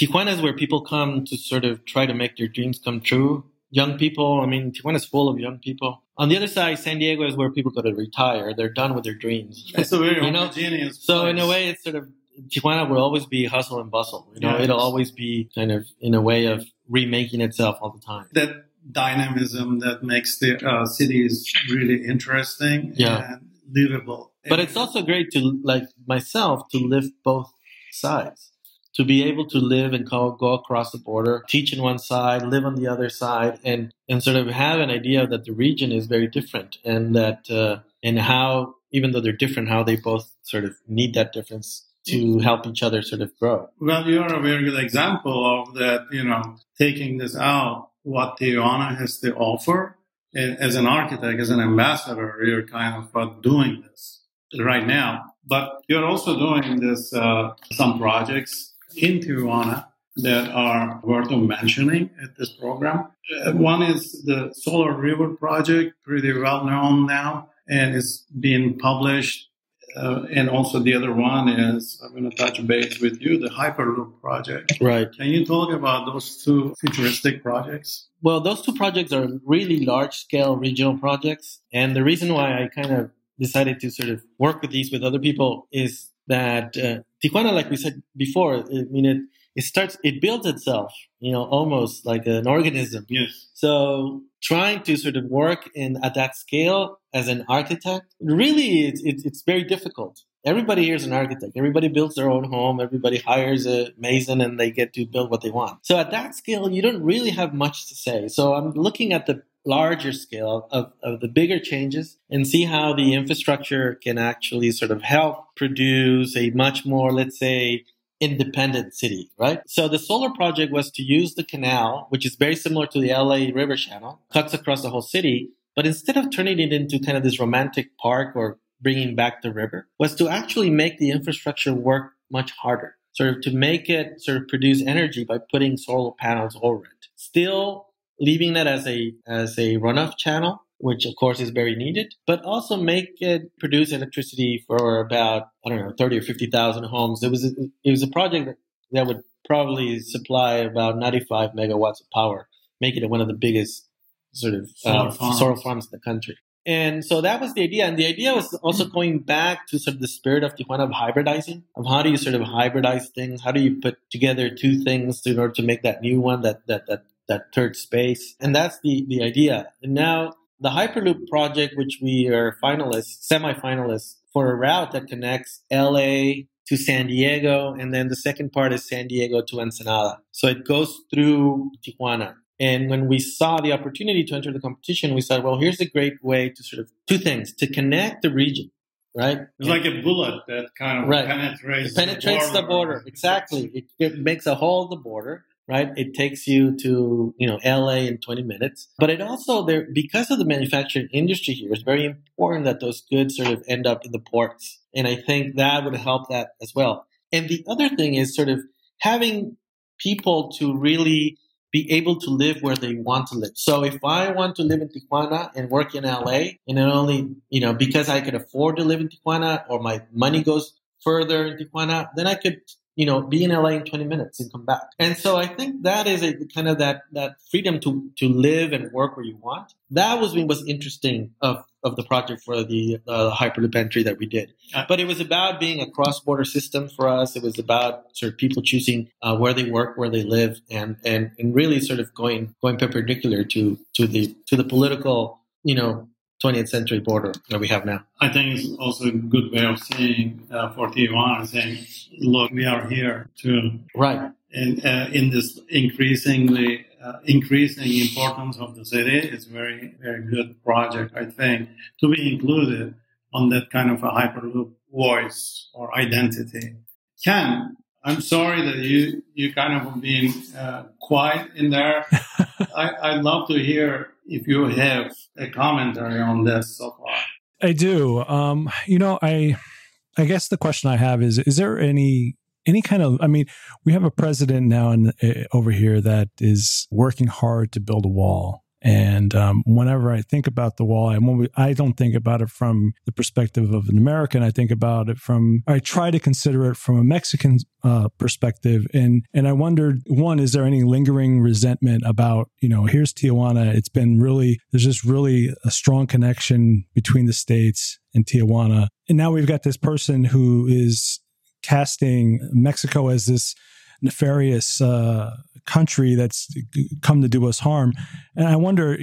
Tijuana is where people come to sort of try to make their dreams come true. Young people, I mean, Tijuana is full of young people. On the other side, San Diego is where people go to retire. They're done with their dreams. It's a very you know? homogeneous. So in a way, it's sort of Tijuana will always be hustle and bustle. You know, yes. it'll always be kind of in a way of remaking itself all the time. That dynamism that makes the uh, cities really interesting yeah. and livable. But it's also great to, like myself, to live both sides. To be able to live and go, go across the border, teach in one side, live on the other side, and, and sort of have an idea that the region is very different and that, uh, and how, even though they're different, how they both sort of need that difference to help each other sort of grow. Well, you're a very good example of that, you know, taking this out what Tijuana has to offer. As an architect, as an ambassador, you're kind of doing this right now. But you're also doing this, uh, some projects in Tijuana that are worth of mentioning at this program. Uh, one is the Solar River project, pretty well known now, and it's being published uh, and also the other one is I'm going to touch base with you, the Hyperloop project. Right. Can you talk about those two futuristic projects? Well, those two projects are really large scale regional projects. And the reason why I kind of decided to sort of work with these with other people is that uh, Tijuana, like we said before, I mean, it, it starts, it builds itself, you know, almost like an organism. Yes. So trying to sort of work in at that scale as an architect, really, it's, it's, it's very difficult. Everybody here is an architect. Everybody builds their own home. Everybody hires a mason and they get to build what they want. So at that scale, you don't really have much to say. So I'm looking at the larger scale of, of the bigger changes and see how the infrastructure can actually sort of help produce a much more, let's say, independent city, right? So the solar project was to use the canal, which is very similar to the LA River Channel, cuts across the whole city. But instead of turning it into kind of this romantic park or bringing back the river, was to actually make the infrastructure work much harder. Sort of to make it sort of produce energy by putting solar panels over it. Still leaving that as a as a runoff channel, which of course is very needed, but also make it produce electricity for about I don't know thirty or fifty thousand homes. It was a, it was a project that, that would probably supply about ninety five megawatts of power, making it one of the biggest sort of solar, uh, farms. solar farms in the country. And so that was the idea. And the idea was also going back to sort of the spirit of Tijuana of hybridizing, of how do you sort of hybridize things? How do you put together two things in order to make that new one, that, that, that, that third space? And that's the, the idea. And now the Hyperloop project, which we are finalists, semi-finalists for a route that connects LA to San Diego. And then the second part is San Diego to Ensenada. So it goes through Tijuana. And when we saw the opportunity to enter the competition, we said, well, here's a great way to sort of two things to connect the region, right? It's like a bullet that kind of right. penetrates, it penetrates the border. The border. Exactly. It, it, makes a hole in the border, right? It takes you to, you know, LA in 20 minutes. But it also there, because of the manufacturing industry here, it's very important that those goods sort of end up in the ports. And I think that would help that as well. And the other thing is sort of having people to really be able to live where they want to live. So if I want to live in Tijuana and work in LA, and not only, you know, because I could afford to live in Tijuana or my money goes further in Tijuana, then I could you know, be in LA in 20 minutes and come back. And so I think that is a kind of that, that freedom to, to live and work where you want. That was what was interesting of, of the project for the uh, Hyperloop entry that we did. Uh, but it was about being a cross-border system for us. It was about sort of people choosing uh, where they work, where they live, and, and, and really sort of going, going perpendicular to, to the, to the political, you know, 20th century border that we have now. I think it's also a good way of saying uh, for Tijuana, saying, look, we are here to right in, uh, in this increasingly uh, increasing importance of the city. It's very very good project, I think, to be included on that kind of a hyperloop voice or identity. Ken, I'm sorry that you you kind of being uh, quiet in there. I, I'd love to hear if you have a commentary on this so far. I do. Um, you know, I I guess the question I have is: Is there any any kind of? I mean, we have a president now and uh, over here that is working hard to build a wall, and um, whenever I think about the wall, I, I don't think about it from the perspective of an American. I think about it from, I try to consider it from a Mexican uh, perspective. And, and I wondered, one, is there any lingering resentment about, you know, here's Tijuana. It's been really, there's just really a strong connection between the states and Tijuana. And now we've got this person who is casting Mexico as this nefarious uh, country that's come to do us harm. And I wonder,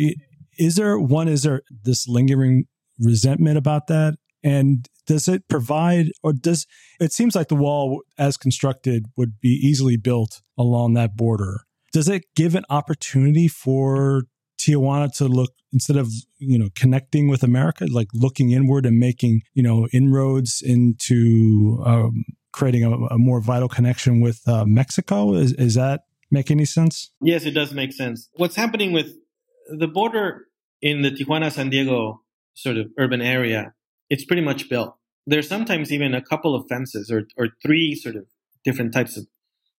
is there one, is there this lingering resentment about that? And does it provide, or does it seems like the wall as constructed would be easily built along that border? Does it give an opportunity for Tijuana to look instead of you know connecting with America, like looking inward and making you know inroads into um, creating a, a, more vital connection with uh, Mexico? Is, is that make any sense? Yes, it does make sense. What's happening with the border in the Tijuana San Diego sort of urban area, it's pretty much built. There's sometimes even a couple of fences or, or three sort of different types of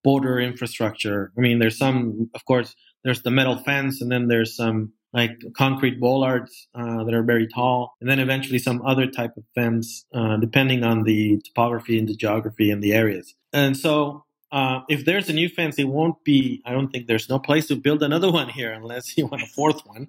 border infrastructure. I mean, there's some, of course, there's the metal fence and then there's some like concrete bollards uh, that are very tall, and then eventually some other type of fence, uh, depending on the topography and the geography and the areas. And so uh, if there's a new fence, it won't be, I don't think there's no place to build another one here unless you want a fourth one.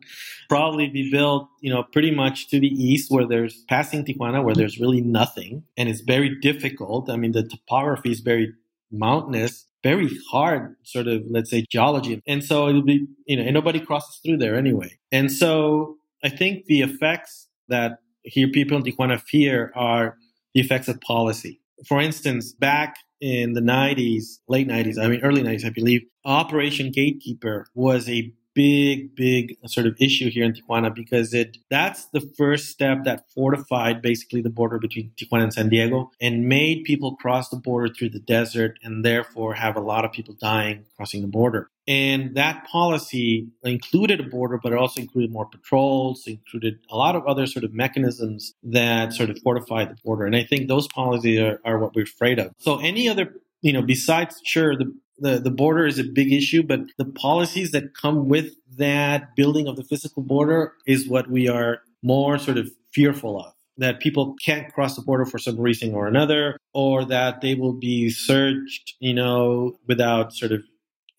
Probably be built, you know, pretty much to the east where there's passing Tijuana, where there's really nothing. And it's very difficult. I mean, the topography is very mountainous, very hard sort of, let's say, geology. And so it'll be, you know, and nobody crosses through there anyway. And so I think the effects that here people in Tijuana fear are the effects of policy. For instance, back in the 90s, late 90s, I mean, early 90s, I believe, Operation Gatekeeper was a big, big sort of issue here in Tijuana because it that's the first step that fortified basically the border between Tijuana and San Diego and made people cross the border through the desert and therefore have a lot of people dying crossing the border. And that policy included a border, but it also included more patrols, included a lot of other sort of mechanisms that sort of fortified the border. And I think those policies are, are what we're afraid of. So any other you know, besides, sure, the, the, the border is a big issue, but the policies that come with that building of the physical border is what we are more sort of fearful of. That people can't cross the border for some reason or another, or that they will be searched, you know, without sort of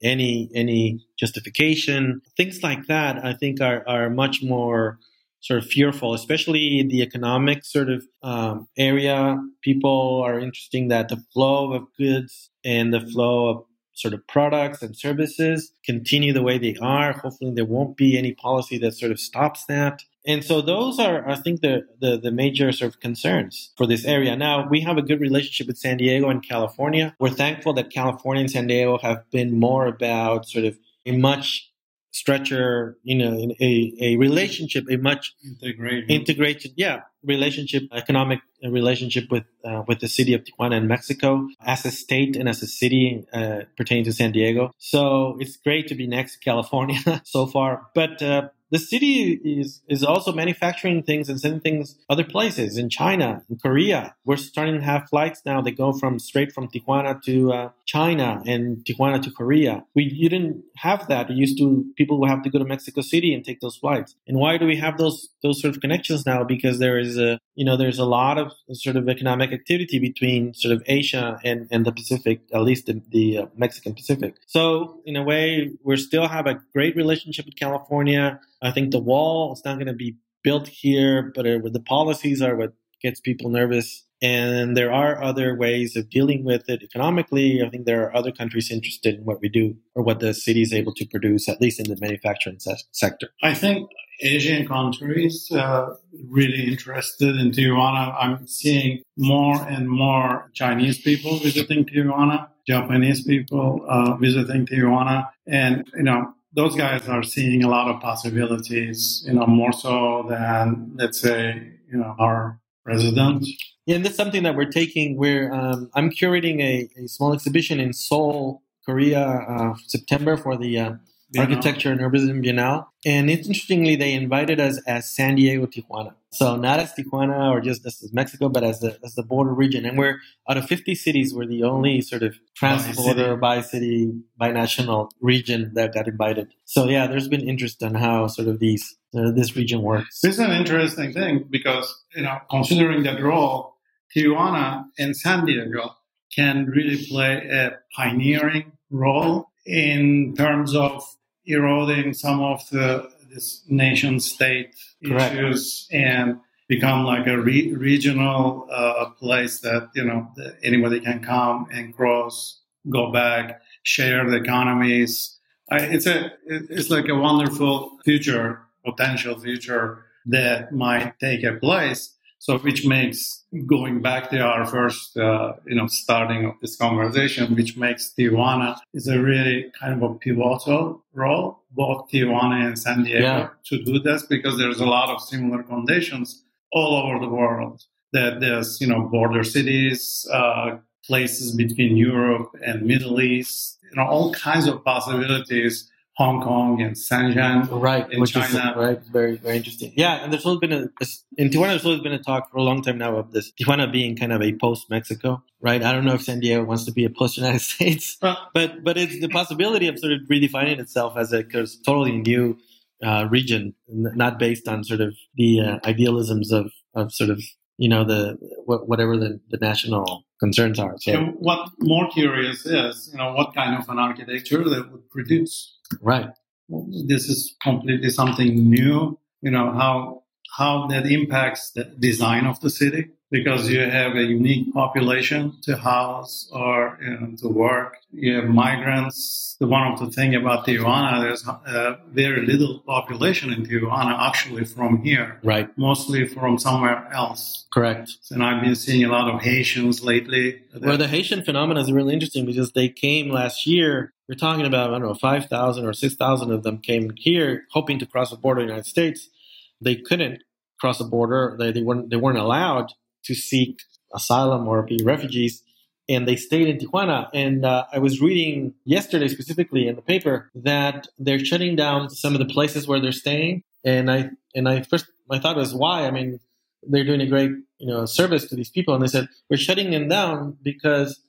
any any justification. Things like that, I think, are are much more sort of fearful, especially in the economic sort of um, area. People are interested that the flow of goods and the flow of sort of products and services continue the way they are. Hopefully, there won't be any policy that sort of stops that. And so those are, I think, the, the, the major sort of concerns for this area. Now, we have a good relationship with San Diego and California. We're thankful that California and San Diego have been more about sort of a much stretcher, you know, a, a relationship, a much integrated, integrated, yeah, relationship, economic relationship with uh, with the city of Tijuana in Mexico as a state and as a city uh, pertaining to San Diego. So it's great to be next to California so far, but uh, the city is is also manufacturing things and sending things other places in China, in Korea. We're starting to have flights now that go from straight from Tijuana to uh, China and Tijuana to Korea. We you didn't have that. We used to people would have to go to Mexico City and take those flights. And why do we have those those sort of connections now? Because there is a you know there's a lot of sort of economic activity between sort of Asia and and the Pacific, at least the, the uh, Mexican Pacific. So in a way, we still have a great relationship with California I think the wall is not going to be built here, but it, the policies are what gets people nervous. And there are other ways of dealing with it economically. I think there are other countries interested in what we do or what the city is able to produce, at least in the manufacturing se- sector. I think Asian countries uh, really interested in Tijuana. I'm seeing more and more Chinese people visiting Tijuana, Japanese people uh, visiting Tijuana, and you know those guys are seeing a lot of possibilities, you know, more so than let's say, you know, our residents. Yeah, and that's something that we're taking. We're um, I'm curating a, a, small exhibition in Seoul, Korea, uh, September for the uh, Architecture and Urbanism Biennale. And interestingly, they invited us as San Diego Tijuana. So not as Tijuana or just as Mexico, but as the, as the border region. And we're out of 50 cities, we're the only sort of trans-border, bi-city, bi-national region that got invited. So yeah, there's been interest in how sort of these uh, this region works. This is an interesting thing because you know, considering that role, Tijuana and San Diego can really play a pioneering role in terms of eroding some of the this nation state issues and become like a re- regional uh, place that you know anybody can come and cross, go back, share the economies. I, it's a it's like a wonderful future, potential future that might take a place. So, which makes going back to our first, uh, you know, starting of this conversation, which makes Tijuana is a really kind of a pivotal role, both Tijuana and San Diego, yeah. to do this because there's a lot of similar conditions all over the world. That there's, you know, border cities, uh, places between Europe and Middle East, you know, all kinds of possibilities Hong Kong and Shenzhen right, in which China. Is, right, very, very interesting. Yeah, and there's always been a, in Tijuana, there's always been a talk for a long time now of this Tijuana being kind of a post Mexico, right? I don't know if San Diego wants to be a post United States, but but it's the possibility of sort of redefining itself as a totally new uh, region, not based on sort of the uh, idealisms of of sort of you know the whatever the, the national concerns are. So, and what more curious is, you know, what kind of an architecture that would produce Right. This is completely something new. You know how how that impacts the design of the city because you have a unique population to house or you know, to work. You have migrants. The one of the thing about Tijuana, there's uh, very little population in Tijuana actually from here. Right. Mostly from somewhere else. Correct. And I've been seeing a lot of Haitians lately. Well, the Haitian phenomenon is really interesting because they came last year you're talking about, I don't know, 5,000 or 6,000 of them came here hoping to cross the border of the United States. They couldn't cross the border. They, they, weren't, they weren't allowed to seek asylum or be refugees. And they stayed in Tijuana. And uh, I was reading yesterday specifically in the paper that they're shutting down some of the places where they're staying. And I and I first my thought was why? I mean, they're doing a great you know service to these people, and they said we're shutting them down because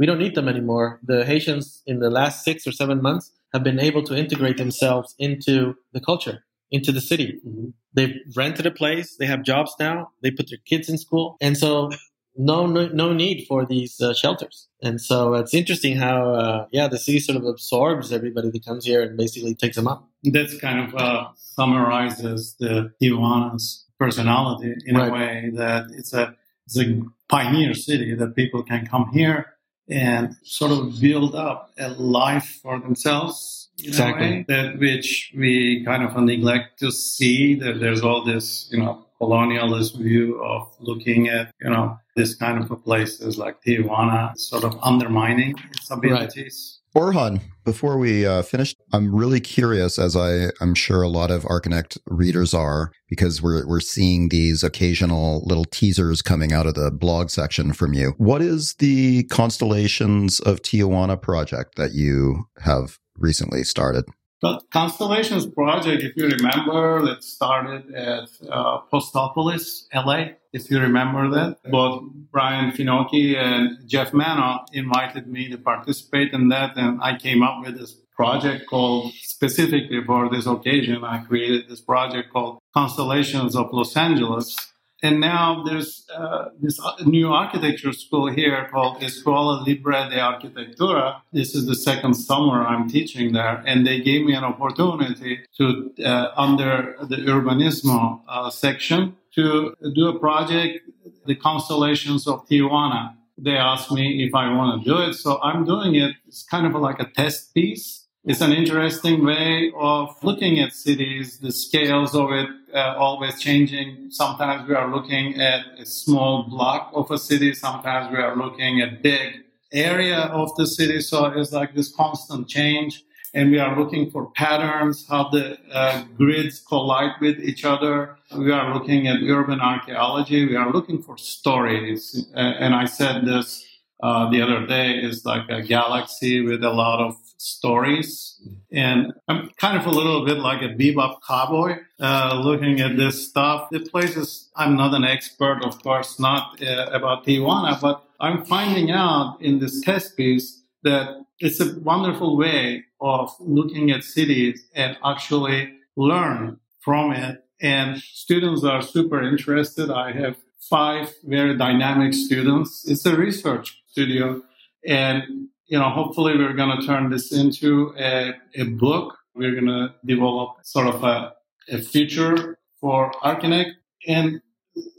we don't need them anymore. The Haitians in the last six or seven months have been able to integrate themselves into the culture, into the city. Mm-hmm. They've rented a place. They have jobs now. They put their kids in school. And so no, no, no need for these uh, shelters. And so it's interesting how, uh, yeah, the city sort of absorbs everybody that comes here and basically takes them up. That's kind of uh, summarizes the Tijuana's personality in right. a way that it's a, it's a pioneer city that people can come here and sort of build up a life for themselves exactly. that which we kind of neglect to see that there's all this you know colonialist view of looking at you know this kind of places like Tijuana sort of undermining its abilities. Right. Orhan, before we uh, finish, I'm really curious, as I, I'm sure a lot of Archinect readers are, because we're, we're seeing these occasional little teasers coming out of the blog section from you. What is the Constellations of Tijuana project that you have recently started? The Constellations project, if you remember, that started at uh, Postopolis, LA. If you remember that, both Bryan Finoki and Geoff Manaugh invited me to participate in that, and I came up with this project called specifically for this occasion. I created this project called Constellations of Los Angeles, and now there's uh, this new architecture school here called Escuela Libre de Arquitectura. This is the second summer I'm teaching there. And they gave me an opportunity to, uh, under the urbanismo uh, section, to do a project, the constellations of Tijuana. They asked me if I want to do it. So I'm doing it. It's kind of like a test piece it's an interesting way of looking at cities, the scales of it uh, always changing. Sometimes we are looking at a small block of a city, sometimes we are looking at big area of the city. So it's like this constant change. And we are looking for patterns, how the uh, grids collide with each other. We are looking at urban archaeology. We are looking for stories. Uh, and I said this uh, the other day is like a galaxy with a lot of stories. And I'm kind of a little bit like a bebop cowboy uh, looking at this stuff. The places, I'm not an expert, of course, not uh, about Tijuana, but I'm finding out in this test piece that it's a wonderful way of looking at cities and actually learn from it. And students are super interested. I have five very dynamic students. It's a research studio. And you know, hopefully we're going to turn this into a, a book. We're going to develop sort of a, a feature for Archinect. And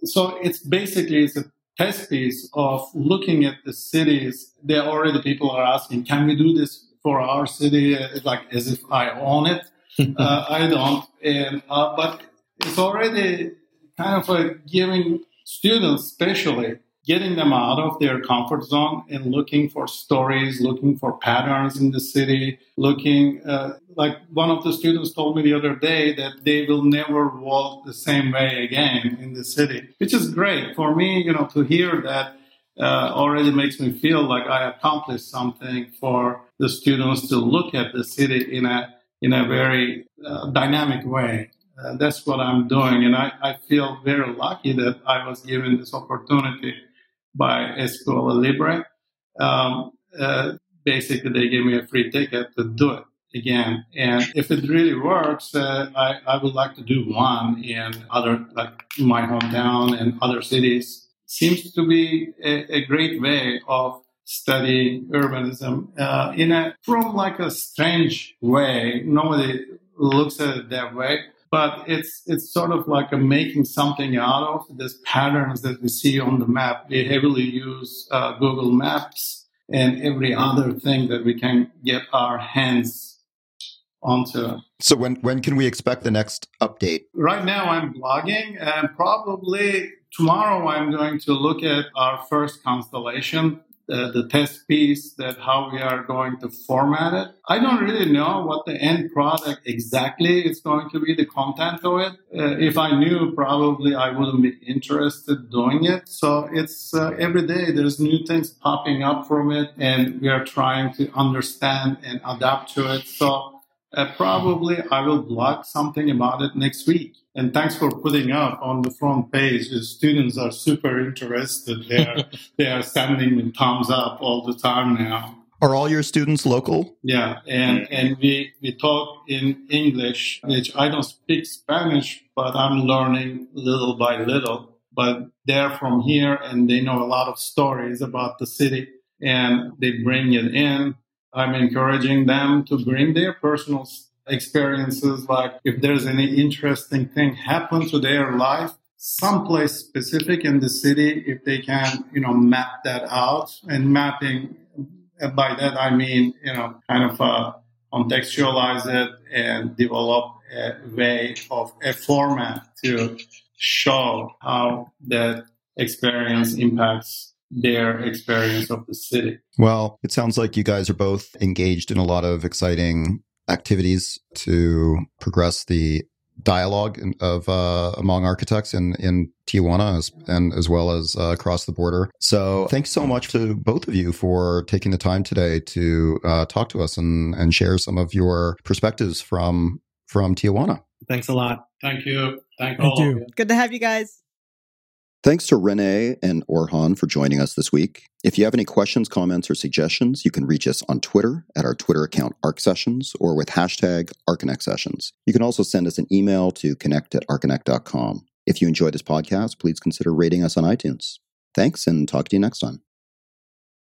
so it's basically, it's a test piece of looking at the cities. There already people are asking, can we do this for our city? It's like as if I own it. uh, I don't. And, uh, but it's already kind of like giving students, especially getting them out of their comfort zone and looking for stories, looking for patterns in the city, looking uh, like one of the students told me the other day that they will never walk the same way again in the city, which is great for me. You know, to hear that uh, already makes me feel like I accomplished something for the students to look at the city in a in a very uh, dynamic way. Uh, that's what I'm doing, and I, I feel very lucky that I was given this opportunity by Escuela Libre. Um, uh, basically, they gave me a free ticket to do it again. And if it really works, uh, I, I would like to do one in other, like my hometown and other cities. Seems to be a, a great way of studying urbanism uh, in a from like a strange way. Nobody looks at it that way but it's it's sort of like a making something out of these patterns that we see on the map. We heavily use uh, Google Maps and every other thing that we can get our hands onto. So when when can we expect the next update? Right now, I'm blogging, and probably tomorrow I'm going to look at our first constellation uh, the test piece that how we are going to format it. I don't really know what the end product exactly is going to be, the content of it. Uh, if I knew, probably I wouldn't be interested doing it. So it's uh, every day there's new things popping up from it, and we are trying to understand and adapt to it. So uh, probably I will blog something about it next week. And thanks for putting up on the front page. The students are super interested. They are, they are sending me thumbs up all the time now. Are all your students local? Yeah, and mm. and we we talk in English, which I don't speak Spanish, but I'm learning little by little. But they're from here, and they know a lot of stories about the city, and they bring it in. I'm encouraging them to bring their personal experiences, like if there's any interesting thing happen to their life, someplace specific in the city, if they can, you know, map that out and mapping by that, I mean, you know, kind of uh, contextualize it and develop a way of a format to show how that experience impacts their experience of the city. Well, it sounds like you guys are both engaged in a lot of exciting activities to progress the dialogue of uh, among architects in in Tijuana as, and as well as uh, across the border. So thanks so much to both of you for taking the time today to uh, talk to us and and share some of your perspectives from from Tijuana. Thanks a lot. Thank you. Thank, Thank all you. of you. Good to have you guys. Thanks to René and Orhan for joining us this week. If you have any questions, comments, or suggestions, you can reach us on Twitter at our Twitter account ArcSessions or with hashtag Archinect Sessions. You can also send us an email to connect at archinect.com. If you enjoy this podcast, please consider rating us on iTunes. Thanks and talk to you next time.